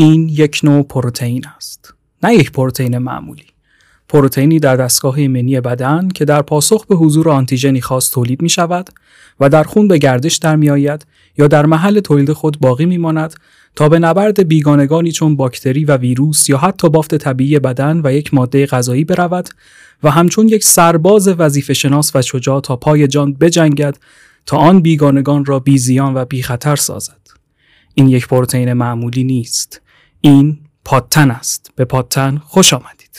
این یک نوع پروتئین است نه یک پروتئین معمولی پروتئینی در دستگاه ایمنی بدن که در پاسخ به حضور آنتیژنی خاص تولید می شود و در خون به گردش در می آید یا در محل تولید خود باقی می ماند تا به نبرد بیگانگانی چون باکتری و ویروس یا حتی بافت طبیعی بدن و یک ماده غذایی برود و همچون یک سرباز وظیفه شناس و شجاع تا پای جان بجنگد تا آن بیگانگان را بیزیان و بی خطر سازد. این یک پروتئین معمولی نیست. این پادتن است. به پادتن خوش آمدید.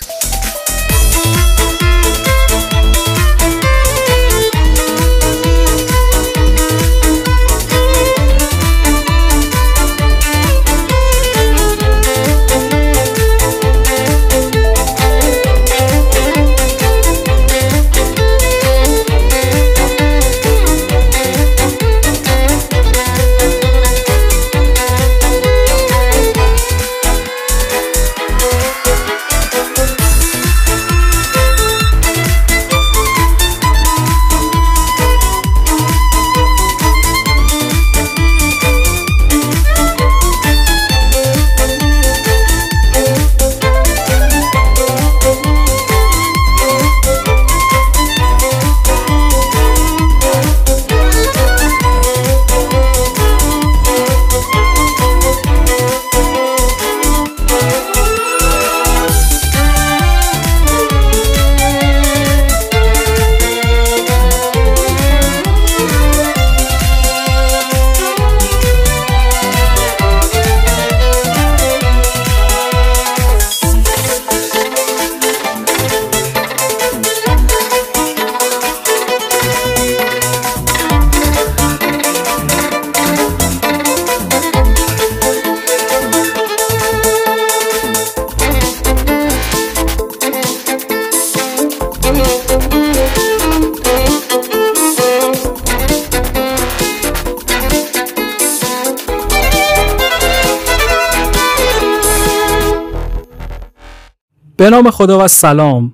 به نام خدا و سلام.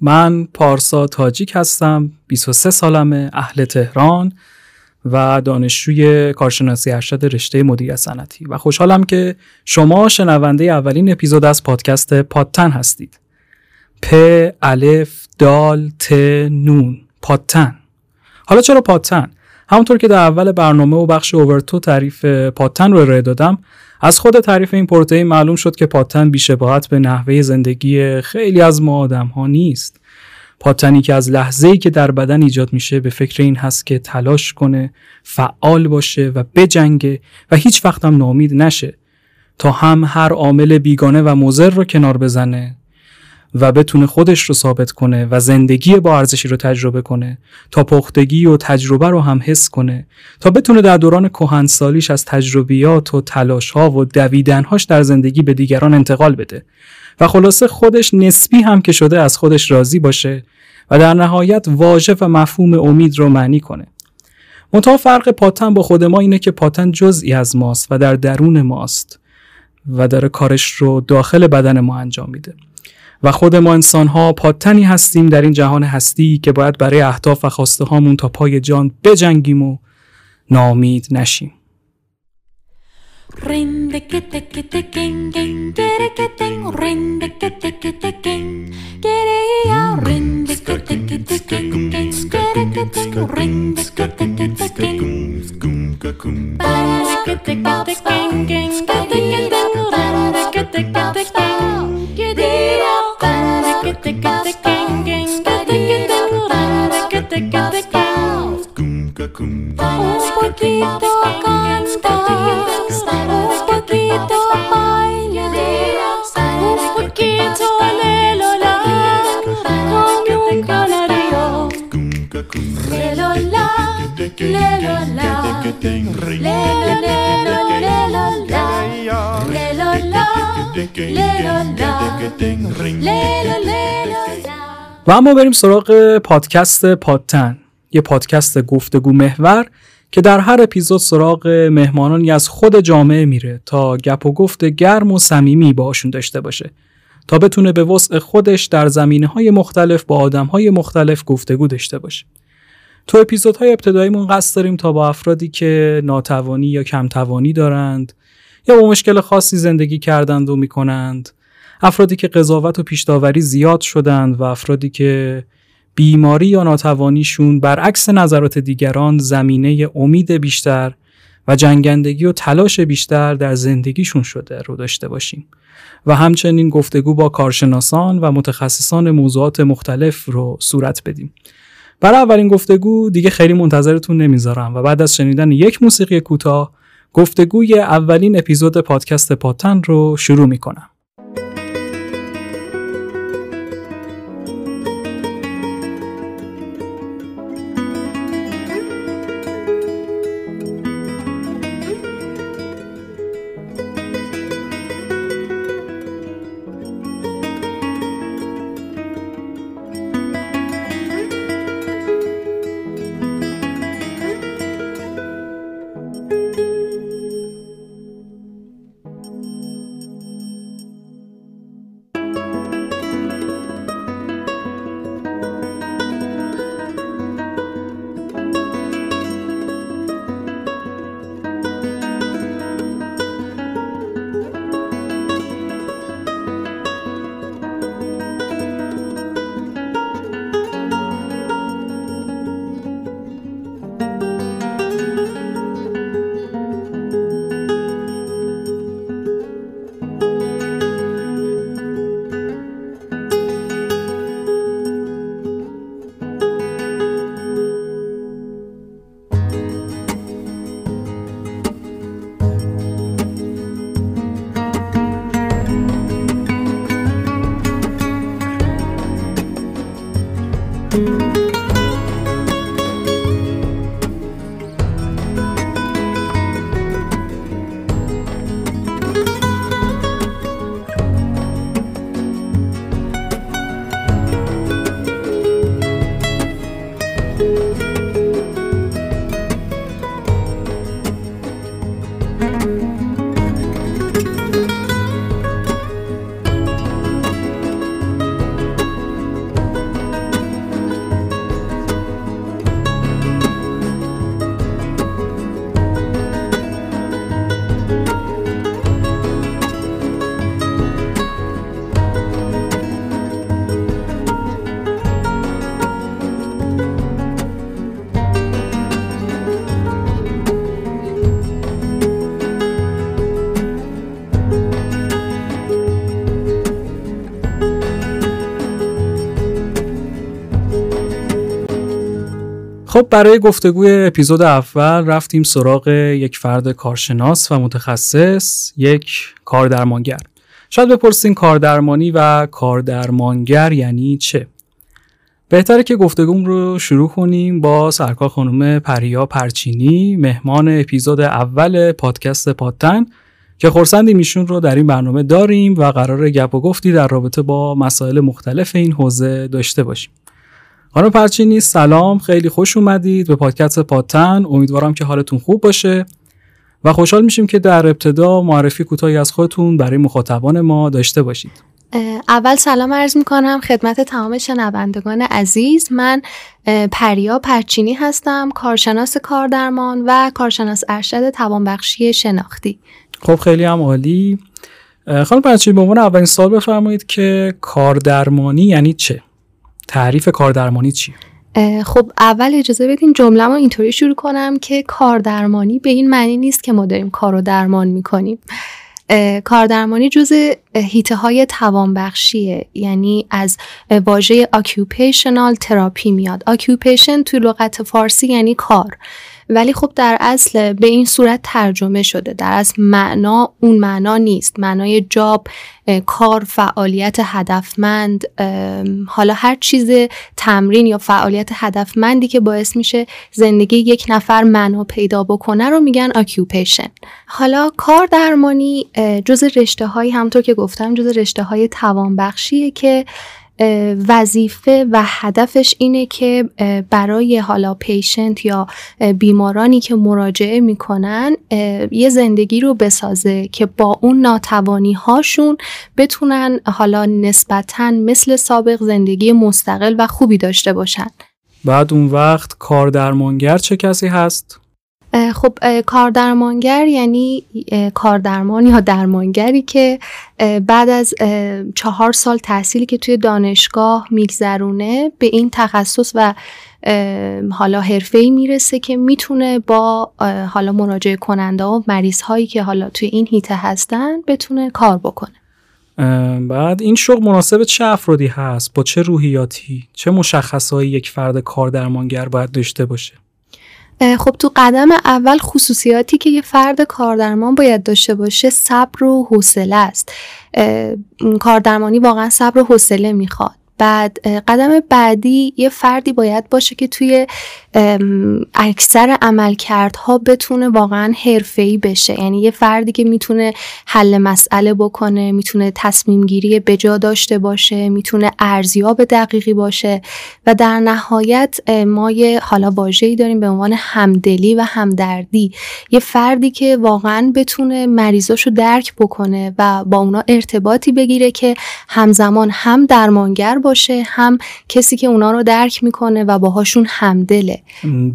من پارسا تاجیک هستم 23 سالمه اهل تهران و دانشجوی کارشناسی ارشد رشته مدیریت صنعتی. و خوشحالم که شما شنونده اولین اپیزود از پادکست پادتن هستید. پ الف دال ت نون. پادتن. حالا چرا پادتن؟ همونطور که در اول برنامه و بخش اوورتو تعریف پادتن رو ارائه دادم از خود تعریف این پروتئین معلوم شد که پاتن بیشباهت به نحوه زندگی خیلی از ما آدم ها نیست. پاتنی که از لحظه ای که در بدن ایجاد میشه به فکر این هست که تلاش کنه فعال باشه و بجنگه و هیچ وقت هم نامید نشه. تا هم هر عامل بیگانه و مضر رو کنار بزنه و بتونه خودش رو ثابت کنه و زندگی با ارزشی رو تجربه کنه تا پختگی و تجربه رو هم حس کنه تا بتونه در دوران کهنسالیش از تجربیات و تلاش ها و دویدنهاش در زندگی به دیگران انتقال بده. و خلاصه خودش نسبی هم که شده از خودش راضی باشه و در نهایت واژه و مفهوم امید رو معنی کنه. منتها فرق پاتن با خود ما اینه که پاتن جزئی از ماست و در درون ماست و داره کارش رو داخل بدن ما انجام میده. و خود ما انسان ها پادتنی هستیم در این جهان هستی که باید برای اهداف و خواسته هامون تا پای جان بجنگیم و نامید نشیم. و اما بریم سراغ پادکست پادتن یه پادکست گفتگو محور که در هر اپیزود سراغ مهمانانی از خود جامعه میره تا گپ و گفت گرم و صمیمی باشون داشته باشه تا بتونه به وسع خودش در زمینه های مختلف با آدم های مختلف گفتگو داشته باشه. تو اپیزودهای ابتداییمون قصد داریم تا با افرادی که ناتوانی یا کمتوانی دارند یا با مشکل خاصی زندگی کردند و می‌کنند افرادی که قضاوت و پیشداوری زیاد شدند و افرادی که بیماری یا ناتوانیشون برعکس نظرات دیگران زمینه امید بیشتر و جنگندگی و تلاش بیشتر در زندگیشون شده رو داشته باشیم. و همچنین گفتگو با کارشناسان و متخصصان موضوعات مختلف رو صورت بدیم. برای اولین گفتگو دیگه خیلی منتظرتون نمی‌ذارم و بعد از شنیدن یک موسیقی کوتاه گفتگوی اولین اپیزود پادکست پاتن رو شروع می‌کنم. خب برای گفتگوی اپیزود اول رفتیم سراغ یک فرد کارشناس و متخصص یک کاردرمانگر. شاید بپرسین کاردرمانی و کاردرمانگر یعنی چه؟ بهتره که گفتگوم رو شروع کنیم با سرکار خانم پریا پرچینی مهمان اپیزود اول پادکست پادتن که خورسندی میشون رو در این برنامه داریم و قرار گپ و گفتی در رابطه با مسائل مختلف این حوزه داشته باشیم. خانم پرچینی سلام خیلی خوش اومدید به پادکست پادتن امیدوارم که حالتون خوب باشه و خوشحال میشیم که در ابتدا معرفی کوتاهی از خودتون برای مخاطبان ما داشته باشید. اول سلام عرض می‌کنم خدمت تمام شنوندگان عزیز. من پریا پرچینی هستم کارشناس کاردرمان و کارشناس ارشد توانبخشی شناختی. خب خیلی هم عالی. خانم پرچینی به عنوان اولین سال بفرمایید که کاردرمانی یعنی چه؟ تعریف کاردرمانی چیه؟ خب اول اجازه بدین جمله ما اینطوری شروع کنم که کاردرمانی به این معنی نیست که ما داریم کار رو درمان می‌کنیم. کاردرمانی جز هیته های توانبخشیه یعنی از واژه occupational تراپی میاد. Occupation توی لغت فارسی یعنی کار. ولی خب در اصل به این صورت ترجمه شده. در اصل معنا اون معنا نیست. معنای جاب کار فعالیت هدفمند حالا هر چیز تمرین یا فعالیت هدفمندی که باعث میشه زندگی یک نفر معنا پیدا بکنه رو میگن اکیوپیشن حالا کار درمانی جز رشته هایی همطور که گفتم جز رشته های توانبخشیه که وظیفه و هدفش اینه که برای حالا پیشنت یا بیمارانی که مراجعه می‌کنن یه زندگی رو بسازه که با اون ناتوانی هاشون بتونن حالا نسبتا مثل سابق زندگی مستقل و خوبی داشته باشن بعد اون وقت کاردرمانگر چه کسی هست؟ خب کاردرمانگر یعنی کاردرمان یا درمانگری که بعد از چهار سال تحصیلی که توی دانشگاه میگذرونه به این تخصص و حالا حرفه‌ای می‌رسه که می‌تونه با حالا مراجعه کننده و مریض هایی که حالا توی این هیته هستن بتونه کار بکنه. بعد این شغل مناسب چه افرادی هست؟ با چه روحیاتی؟ چه مشخصهایی یک فرد کاردرمانگر باید داشته باشه؟ خب تو قدم اول خصوصیاتی که یه فرد کاردرمان باید داشته باشه صبر و حوصله است. کاردرمانی واقعا صبر و حوصله می‌خواد. بعد قدم بعدی یه فردی باید باشه که توی اکثر عملکردها بتونه واقعا حرفه‌ای بشه. یعنی یه فردی که می‌تونه حل مسئله بکنه می‌تونه تصمیم گیری بجا داشته باشه می‌تونه ارزیاب دقیقی باشه و در نهایت ما یه حالا واژه‌ای داریم به عنوان همدلی و همدردی. یه فردی که واقعا بتونه مریضاشو درک بکنه و با اونا ارتباطی بگیره که همزمان هم درمانگر باشه هم کسی که اونا رو درک می‌کنه و باهاشون همدله.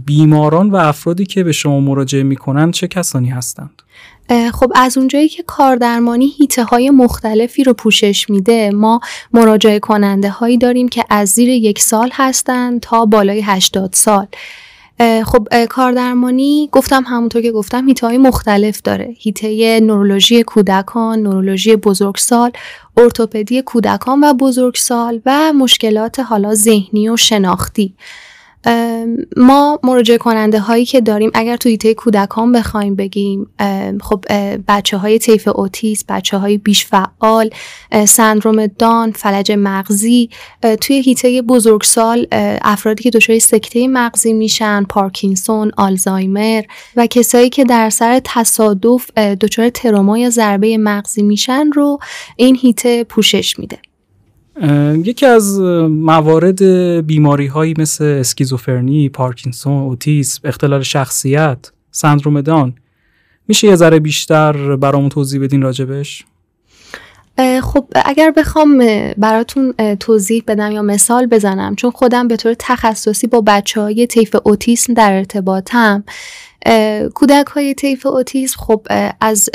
بیماران و افرادی که به شما مراجعه می‌کنن چه کسانی هستند؟ خب از اونجایی که کاردرمانی هیته های مختلفی رو پوشش میده ما مراجعه کننده هایی داریم که از زیر یک سال هستن تا بالای 80 سال. خب کاردرمانی گفتم همونطور که گفتم هیته های مختلف داره. هیته نورولوژی کودکان نورولوژی بزرگسال ارتوپدی کودکان و بزرگسال و مشکلات حالا ذهنی و شناختی. ما مراجعه کننده هایی که داریم اگر تو ایته کودکان بخوایم بگیم خب بچه های طیف اوتیس بچه های بیش فعال سندروم دان فلج مغزی توی هیته بزرگسال افرادی که دچار سکته مغزی میشن پارکینسون آلزایمر و کسایی که در سر تصادف دچار تروما یا ضربه مغزی میشن رو این هیته پوشش میده. یکی از موارد بیماری هایی مثل اسکیزوفرنی، پارکینسون، اوتیسم، اختلال شخصیت، سندروم دان میشه یه ذره بیشتر برامون توضیح بدین راجبش؟ خب اگر بخوام براتون توضیح بدم یا مثال بزنم چون خودم به طور تخصصی با بچه های طیف اوتیسم در ارتباطم کودک های طیف اوتیسم خب از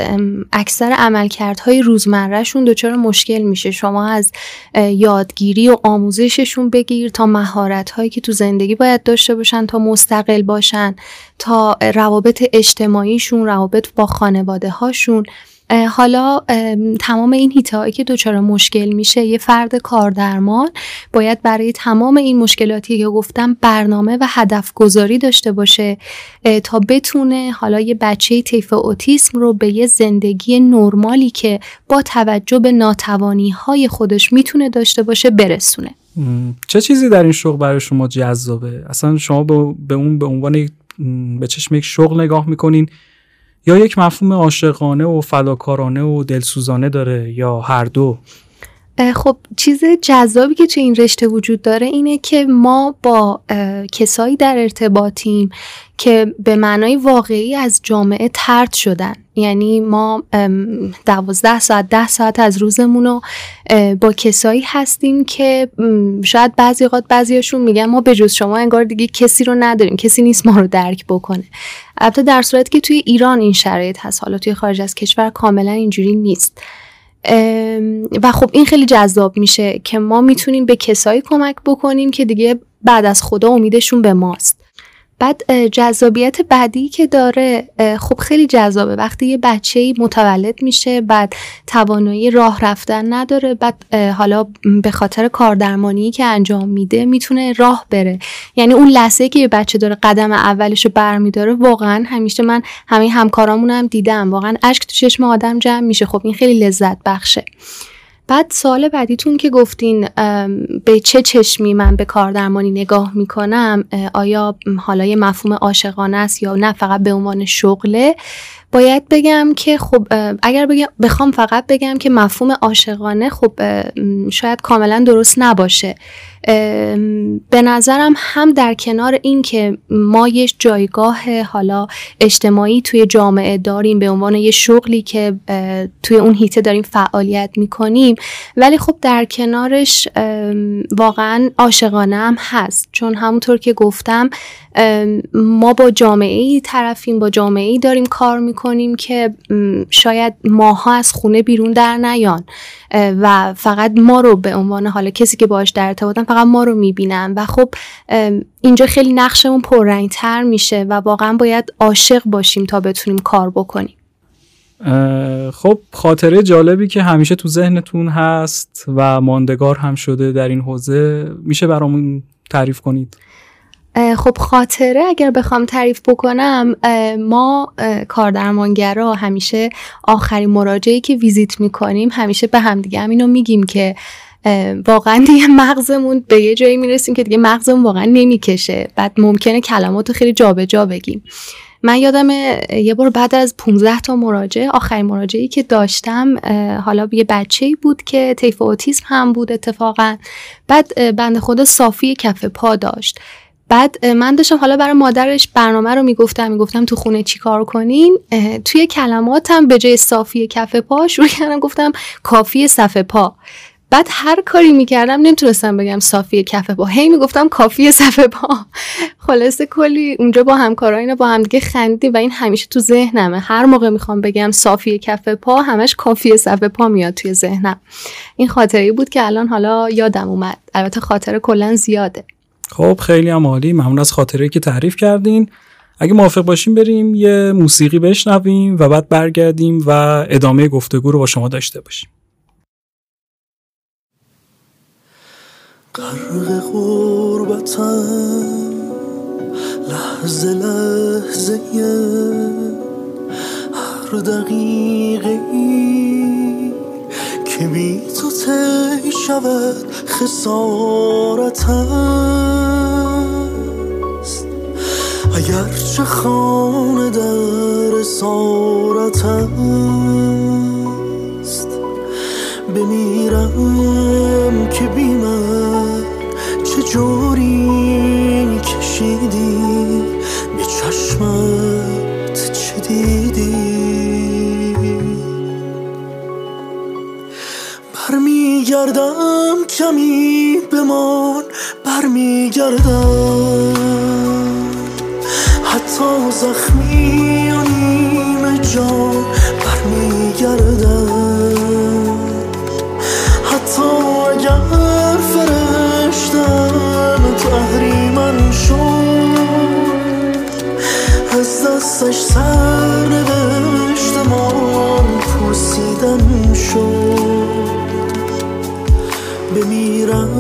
اکثر عملکردهای روزمرهشون دچار مشکل میشه. شما از یادگیری و آموزششون بگیر تا مهارت هایی که تو زندگی باید داشته باشن تا مستقل باشن تا روابط اجتماعیشون روابط با خانواده هاشون حالا ام، تمام این هیته که دچار مشکل میشه یه فرد کاردرمان باید برای تمام این مشکلاتی که گفتم برنامه و هدف گذاری داشته باشه تا بتونه حالا یه بچه طیف اوتیسم رو به یه زندگی نرمالی که با توجه به ناتوانی های خودش می‌تونه داشته باشه برسونه چه چیزی در این شغل برای شما جذابه؟ اصلا شما به اون به عنوان به چشم یک شغل نگاه می‌کنین یا یک مفهوم عاشقانه و فداکارانه و دلسوزانه داره یا هر دو؟ خب چیز جذابی که تو این رشته وجود داره اینه که ما با کسایی در ارتباطیم که به معنای واقعی از جامعه ترد شدن. یعنی ما دوازده ساعت ده ساعت از روزمون رو با کسایی هستیم که شاید بعضی اوقات بعضیاشون میگن ما به جز شما انگار دیگه کسی رو نداریم کسی نیست ما رو درک بکنه. البته در صورتی که توی ایران این شرایط هست. حالا توی خارج از کشور کاملا اینجوری نیست. و خب این خیلی جذاب میشه که ما می‌تونیم به کسایی کمک بکنیم که دیگه بعد از خدا امیدشون به ماست. بعد جذابیت بعدی که داره خب خیلی جذابه. وقتی یه بچه متولد میشه بعد توانایی راه رفتن نداره بعد حالا به خاطر کاردرمانی که انجام میده می‌تونه راه بره. یعنی اون لحظه که یه بچه داره قدم اولش رو برمیداره واقعا همیشه من همه همکارامون هم دیدم. واقعا اشک تو چشم آدم جمع میشه. خب این خیلی لذت بخشه. بعد سال بعدیتون که گفتین به چه چشمی من به کاردرمانی نگاه می‌کنم آیا حالا یه مفهوم عاشقانه است یا نه فقط به عنوان شغله؟ باید بگم که خب اگر بگم بخوام فقط بگم که مفهوم عاشقانه خب شاید کاملا درست نباشه. به نظرم هم در کنار این که ما یه جایگاه حالا اجتماعی توی جامعه داریم به عنوان یه شغلی که توی اون هیته داریم فعالیت می‌کنیم ولی خب در کنارش واقعا عاشقانه هم هست. چون همونطور که گفتم ما با جامعه ای طرفیم با جامعه ای داریم کار می‌کنیم که شاید ماها از خونه بیرون در نیان و فقط ما رو به عنوان حالا کسی که باش در ارتباطم فقط ما رو می‌بینن. و خب اینجا خیلی نقشمون پررنگتر میشه و واقعا باید عاشق باشیم تا بتونیم کار بکنیم. خب خاطره جالبی که همیشه تو ذهنتون هست و ماندگار هم شده در این حوزه میشه برامون تعریف کنید؟ خب خاطره اگر بخوام تعریف بکنم ما کاردرمانگرا همیشه آخرین مراجعه که ویزیت می‌کنیم همیشه به همدیگه هم اینو میگیم که واقعا دیگه مغزمون به یه جایی می‌رسیم که دیگه مغزمون واقعا نمی‌کشه. بعد ممکنه کلمات رو خیلی جابجا جا بگیم. من یادم یه بار بعد از 15 تا مراجعه آخرین مراجعه که داشتم حالا یه بچه بود که طیف اوتیسم هم بود اتفاقا. بعد بند خود صافی کف پا داشت. بعد من داشتم حالا برای مادرش برنامه رو می‌گفتم می‌گفتم تو خونه چی کار کنین؟ توی کلماتم به جای صافی کف پا شروع کردم گفتم کافی صف پا. بعد هر کاری می‌کردم نمی‌تونستم بگم صافی کف پا. هی می‌گفتم کافی صف پا. خلاصه کلی اونجا با همکارا اینو با هم دیگه خندیدیم و این همیشه تو ذهنمه. هر موقع می‌خوام بگم صافی کف پا همش کافی صف پا میاد توی ذهنم. این خاطری بود که الان حالا یادم اومد. البته خاطره کلا زیاده. خب خیلی هم عالی. ممنون از خاطره که تعریف کردین. اگه موافق باشیم بریم یه موسیقی بشنویم و بعد برگردیم و ادامه گفتگو رو با شما داشته باشیم. غرق غربتم لحظه لحظه هر دقیقه ای که بی تو تی شود خسارت است اگرچه خانه در سارت است بمیرم که بی من چه جوری برمیگردم کمی بمان برمیگردم حتی زخمی و نیمه جان برمیگردم حتی اگر فرشتم تحریمن شد از دستش سر نوشتمان پرسیدن شد. بمیرم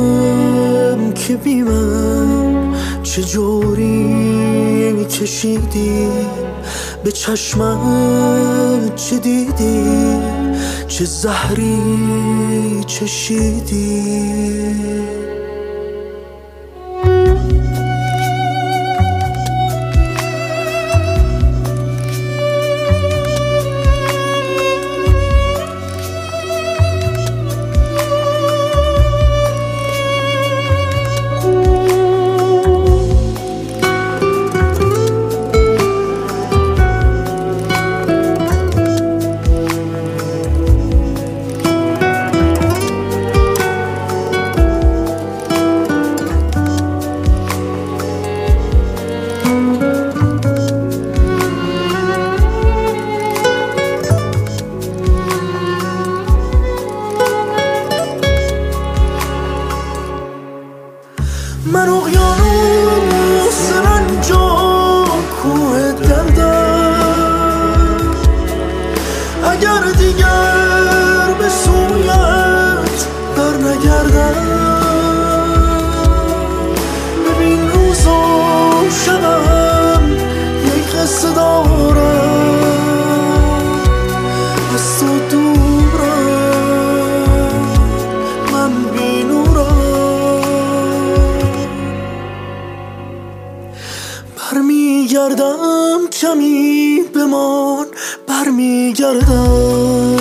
که بی من چه جوری کشیدی؟ به چشمم چه دیدی؟ چه زهری چشیدی؟ برمیگردم کمی بمان برمیگردم.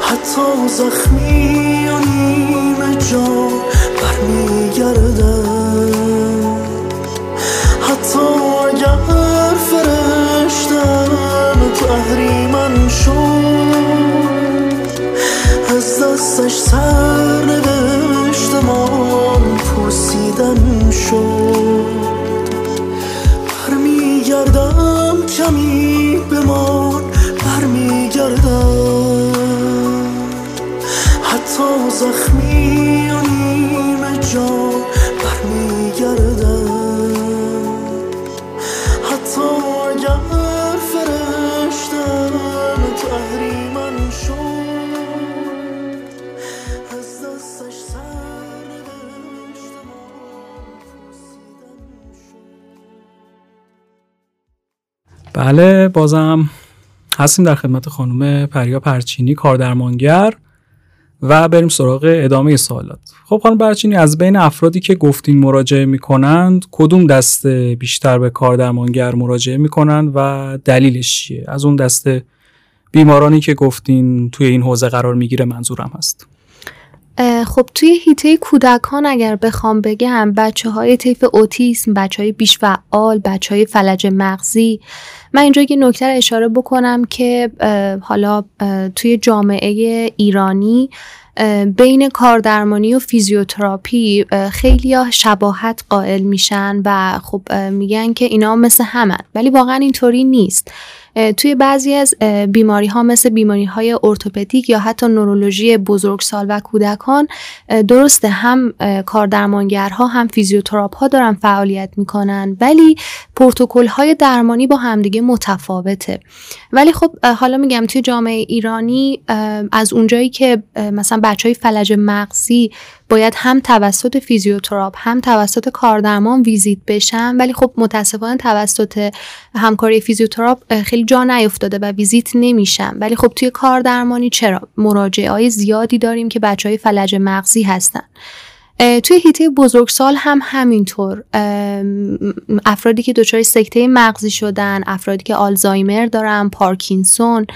حتی زخمی و نیمه جان برمیگردم. حتی اگر فرشتم تو اهریمن شد از دستش سر برمیگردم بله بازم هستیم در خدمت خانم پریا پرچینی کاردرمانگر و بریم سراغ ادامه سوالات. خب خانم پرچینی از بین افرادی که گفتین مراجعه می‌کنند کدوم دسته بیشتر به کاردرمانگر مراجعه می‌کنند و دلیلش چیه؟ از اون دسته بیمارانی که گفتین توی این حوزه قرار می‌گیره منظورم هست. خب توی هیته کودکان اگر بخوام بگم بچه های طیف اوتیسم بچه های بیش فعال بچه های فلج مغزی. من اینجا یه نکته اشاره بکنم که حالا توی جامعه ایرانی بین کاردرمانی و فیزیوتراپی خیلی شباهت قائل میشن و خب میگن که اینا مثل همن. ولی واقعا اینطوری نیست. توی بعضی از بیماری ها مثل بیماری های ارتوپدیک یا حتی نورولوژی بزرگسال و کودکان درسته هم کاردرمانگرها هم فیزیوتراپ ها دارن فعالیت می‌کنن ولی پروتکل های درمانی با همدیگه متفاوته. ولی خب حالا میگم توی جامعه ایرانی از اونجایی که مثلا بچه های فلج مغزی باید هم توسط فیزیوتراپ هم توسط کاردرمان ویزیت بشن ولی خب متاسفانه توسط همکاری فیزیوتراپ خیلی جا نیفتاده و ویزیت نمیشن ولی خب توی کاردرمانی چرا؟ مراجعه های زیادی داریم که بچه های فلج مغزی هستن. توی هیته بزرگسال هم همینطور. افرادی که دچار سکته مغزی شدن افرادی که آلزایمر دارن پارکینسون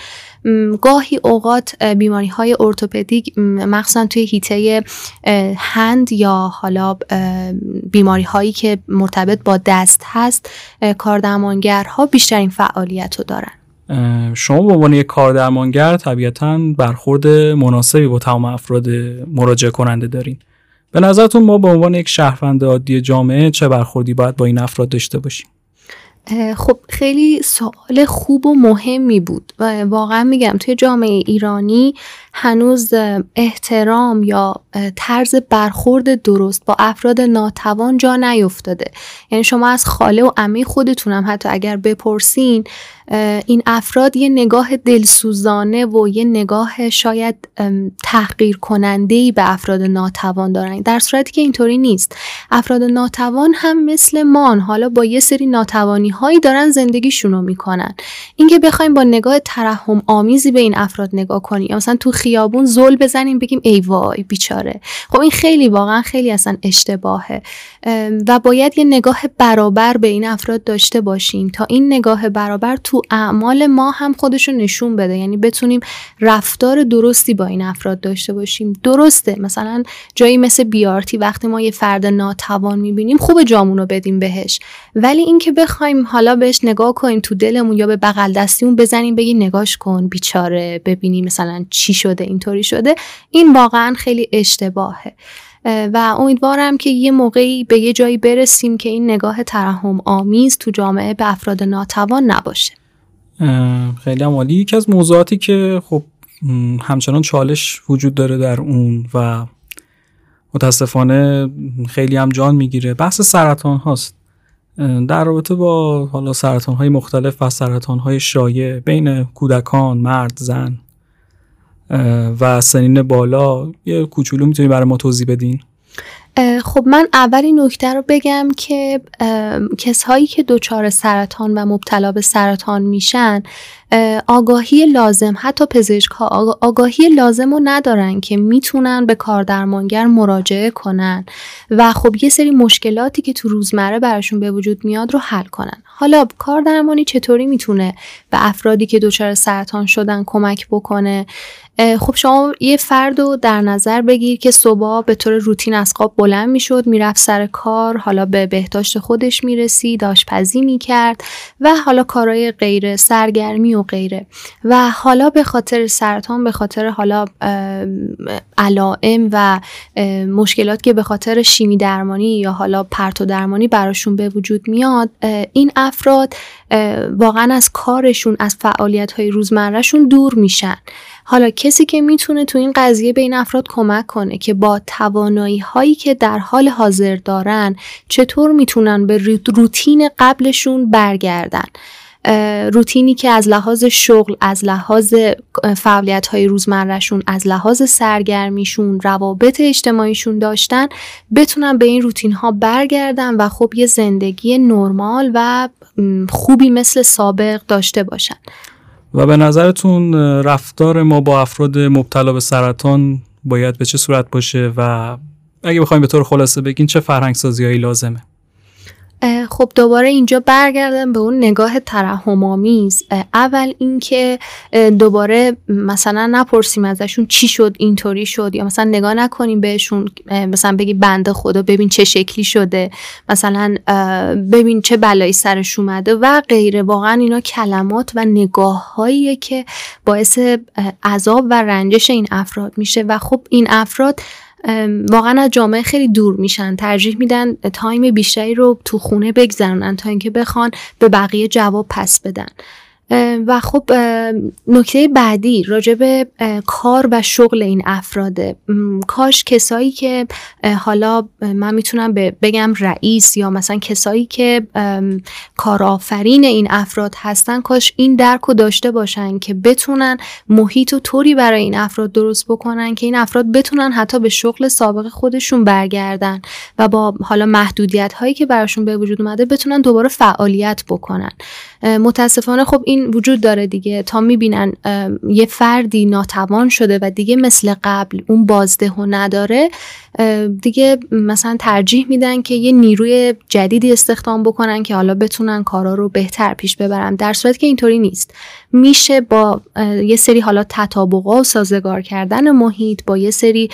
گاهی اوقات بیماری های ارتوپدیک مخصوصا توی هیته هند یا حالا بیماری هایی که مرتبط با دست هست کاردرمانگرها بیشترین فعالیت رو دارن شما به عنوان یک کاردرمانگر طبیعتا برخورد مناسبی با تمام افراد مراجعه کننده دارین. به نظرتون ما به عنوان یک شهروند عادی جامعه چه برخوردی باید با این افراد داشته باشیم؟ خب خیلی سوال خوب و مهمی بود و واقعا میگم توی جامعه ایرانی هنوز احترام یا طرز برخورد درست با افراد ناتوان جا نیفتاده. یعنی شما از خاله و عمه خودتونم حتی اگر بپرسین این افراد یه نگاه دلسوزانه و یه نگاه شاید تحقیر کننده به افراد ناتوان دارن. در صورتی که اینطوری نیست. افراد ناتوان هم مثل مان حالا با یه سری ناتوانی هایی دارن زندگیشون رو می‌کنن. اینکه بخوایم با نگاه ترحم آمیزی به این افراد نگاه کنیم. یا مثلا تو خیابون زل بزنیم بگیم ای وای بیچاره. خب این خیلی واقعا خیلی اصلا اشتباهه. و باید یه نگاه برابر به این افراد داشته باشیم تا این نگاه برابر تو اعمال ما هم خودش رو نشون بده. یعنی بتونیم رفتار درستی با این افراد داشته باشیم. درسته مثلا جایی مثل بیارتی وقتی ما یه فرد ناتوان می‌بینیم خوب جامون رو بدیم بهش. ولی اینکه بخوایم حالا بهش نگاه کنیم تو دلمون یا به بغل دستیمون بزنیم بگی نگاش کن بیچاره ببینی مثلا چی شده اینطوری شده. این واقعا خیلی اشتباهه. اه، و امیدوارم که یه موقعی به یه جایی برسیم که این نگاه ترحم آمیز تو جامعه به افراد ناتوان نباشه. خیلی عالی. یکی از موضوعاتی که خب همچنان چالش وجود داره در اون و متاسفانه خیلی هم جان می‌گیره. بحث سرطان هاست. در رابطه با حالا سرطان های مختلف و سرطان های شایع بین کودکان مرد زن و سنین بالا یه کوچولو می‌تونی برای ما توضیح بدین؟ خب من اول این نکته رو بگم که اه، کسایی که دچار سرطان و مبتلا به سرطان میشن اه، آگاهی لازم حتی پزشک ها آگا- آگاهی لازم رو ندارن که می‌تونن به کاردرمانگر مراجعه کنن. و خب یه سری مشکلاتی که تو روزمره براشون به وجود میاد رو حل کنن. حالا کاردرمانی چطوری می‌تونه به افرادی که دچار سرطان شدن کمک بکنه؟ خب شما یه فرد رو در نظر بگیر که صبح به طور روتین از خواب بلند می‌شد می‌رفت سر کار حالا به بهداشت خودش می‌رسید آشپزی می‌کرد و حالا کارهای غیر سرگرمی و غیره. و حالا به خاطر سرطان به خاطر حالا علائم و مشکلات که به خاطر شیمی درمانی یا حالا پرتو درمانی براشون به وجود میاد این افراد واقعا از کارشون از فعالیت های روزمرهشون دور میشن. حالا کسی که می‌تونه تو این قضیه به این افراد کمک کنه که با توانایی هایی که در حال حاضر دارن چطور می‌تونن به روت- روتین قبلشون برگردن؟ روتینی که از لحاظ شغل از لحاظ فعالیت های روزمرهشون از لحاظ سرگرمیشون روابط اجتماعیشون داشتن بتونن به این روتین ها برگردن و خب یه زندگی نرمال و خوبی مثل سابق داشته باشن. و به نظرتون رفتار ما با افراد مبتلا به سرطان باید به چه صورت باشه؟ و اگه بخوایم به طور خلاصه بگین چه فرهنگ سازی هایی لازمه؟ خب دوباره اینجا برگردم به اون نگاه ترحم آمیز اه، اول اینکه دوباره مثلا نپرسیم ازشون چی شد اینطوری شد یا مثلا نگاه نکنیم بهشون مثلا بگی بنده خدا ببین چه شکلی شده مثلا ببین چه بلایی سرش اومده و غیره. واقعا اینا کلمات و نگاه که باعث عذاب و رنجش این افراد میشه. و خب این افراد واقعا از جامعه خیلی دور میشن. ترجیح میدن تایم بیشتری رو تو خونه بگذرونن تا اینکه بخوان به بقیه جواب پس بدن. و خب نکته بعدی راجع به کار و شغل این افراده. کاش کسایی که حالا من می‌تونم بگم رئیس یا مثلا کسایی که کارآفرین این افراد هستن کاش این درک رو داشته باشن که بتونن محیط و طوری برای این افراد درست بکنن که این افراد بتونن حتی به شغل سابق خودشون برگردن و با حالا محدودیت هایی که براشون به وجود اومده بتونن دوباره فعالیت بکنن. متاسفانه خب این وجود داره دیگه. تا می‌بینن یه فردی ناتوان شده و دیگه مثل قبل اون بازده و نداره دیگه مثلا ترجیح میدن که یه نیروی جدیدی استخدام بکنن که حالا بتونن کارا رو بهتر پیش ببرن. در صورت که اینطوری نیست. میشه با یه سری حالا تطابقا و سازگار کردن محیط با یه سری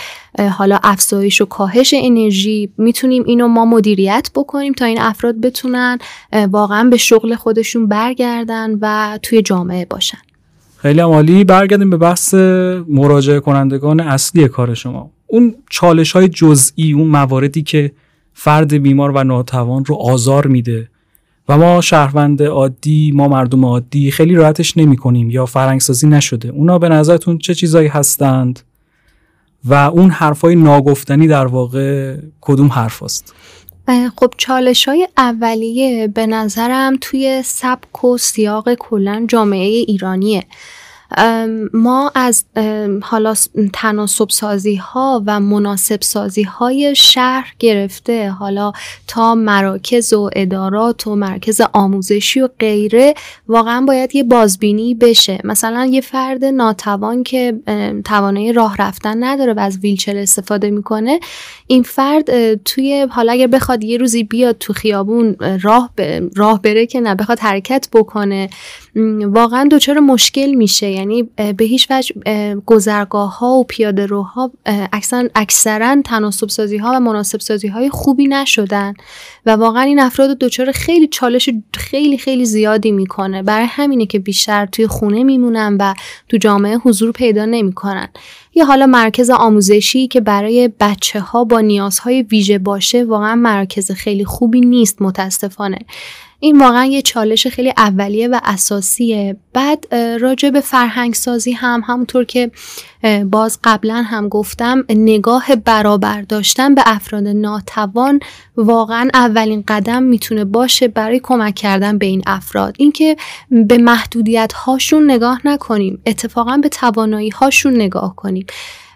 حالا افزایش و کاهش انرژی می‌تونیم اینو ما مدیریت بکنیم تا این افراد بتونن واقعا به شغل خودشون برگردن و توی جامعه باشن. خیلی عالی. برگردیم به بحث مراجعه کنندگان اصلی کار شما. اون چالش های جزئی اون مواردی که فرد بیمار و ناتوان رو آزار میده. و ما شهروند عادی ما مردم عادی خیلی راحتش نمی کنیم یا فرهنگسازی نشده. اونا به نظرتون چه چیزایی هستند؟ و اون حرفای ناگفتنی در واقع کدوم حرف است؟ خب چالش های اولیه به نظرم توی سبک و سیاق کلا جامعه ایرانیه. ما از حالا تناسب سازی ها و مناسب سازی های شهر گرفته حالا تا مراکز و ادارات و مرکز آموزشی و غیره واقعا باید یه بازبینی بشه. مثلا یه فرد ناتوان که توانایی راه رفتن نداره و از ویلچر استفاده می‌کنه این فرد توی حالا اگر بخواد یه روزی بیاد تو خیابون اه، راه ب- راه بره که نه بخواد حرکت بکنه. واقعا دچار مشکل میشه. یعنی به هیچ وجه گذرگاه ها و پیاده روها اکثرا اکثرا تناسب سازی ها و مناسب سازی های خوبی نشدن. و واقعا این افراد دچار خیلی چالش خیلی خیلی زیادی می‌کنه. برای همینه که بیشتر توی خونه میمونن و تو جامعه حضور پیدا نمی‌کنن. یا حالا مرکز آموزشی که برای بچه ها با نیازهای ویژه باشه واقعا مرکز خیلی خوبی نیست متاسفانه. این واقعا یه چالش خیلی اولیه و اساسیه. بعد راجع به فرهنگ سازی هم همونطور که باز قبلا هم گفتم نگاه برابر داشتن به افراد ناتوان واقعا اولین قدم می‌تونه باشه برای کمک کردن به این افراد. اینکه به محدودیت هاشون نگاه نکنیم اتفاقا به توانایی هاشون نگاه کنیم.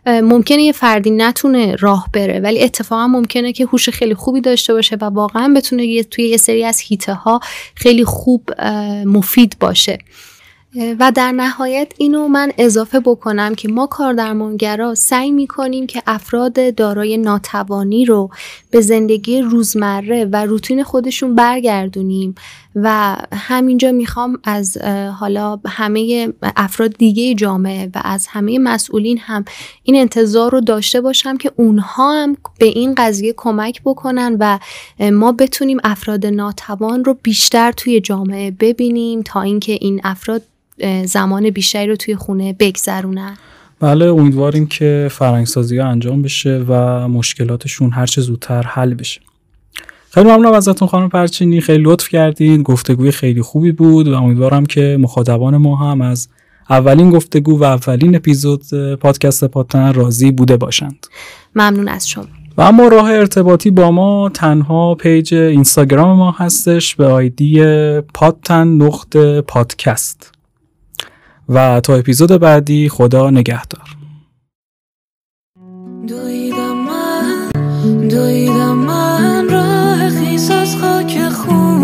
ممکنه یه فردی نتونه راه بره ولی اتفاقا ممکنه که هوش خیلی خوبی داشته باشه و واقعا بتونه توی یه سری از هیته ها خیلی خوب مفید باشه. و در نهایت اینو من اضافه بکنم که ما کاردرمانگرا سعی می‌کنیم که افراد دارای ناتوانی رو به زندگی روزمره و روتین خودشون برگردونیم. و همینجا می‌خوام از حالا همه افراد دیگه جامعه و از همه مسئولین هم این انتظار رو داشته باشم که اونها هم به این قضیه کمک بکنن و ما بتونیم افراد ناتوان رو بیشتر توی جامعه ببینیم تا اینکه این افراد زمان بیشتری رو توی خونه بگذرونن. بله امیدواریم که فرهنگسازی انجام بشه و مشکلاتشون هرچه زودتر حل بشه. خیلی ممنونم ازتون خانم پرچینی. خیلی لطف کردین. گفتگوی خیلی خوبی بود و امیدوارم که مخاطبان ما هم از اولین گفتگو و اولین اپیزود پادکست پادتن راضی بوده باشند. ممنون از شما. و اما راه ارتباطی با ما تنها پیج اینستاگرام ما هستش به آیدی پادتن نقط پادکست. و تا اپیزود بعدی خدا نگهدار. دویدم من دویدم من راه خیس از خاک خونه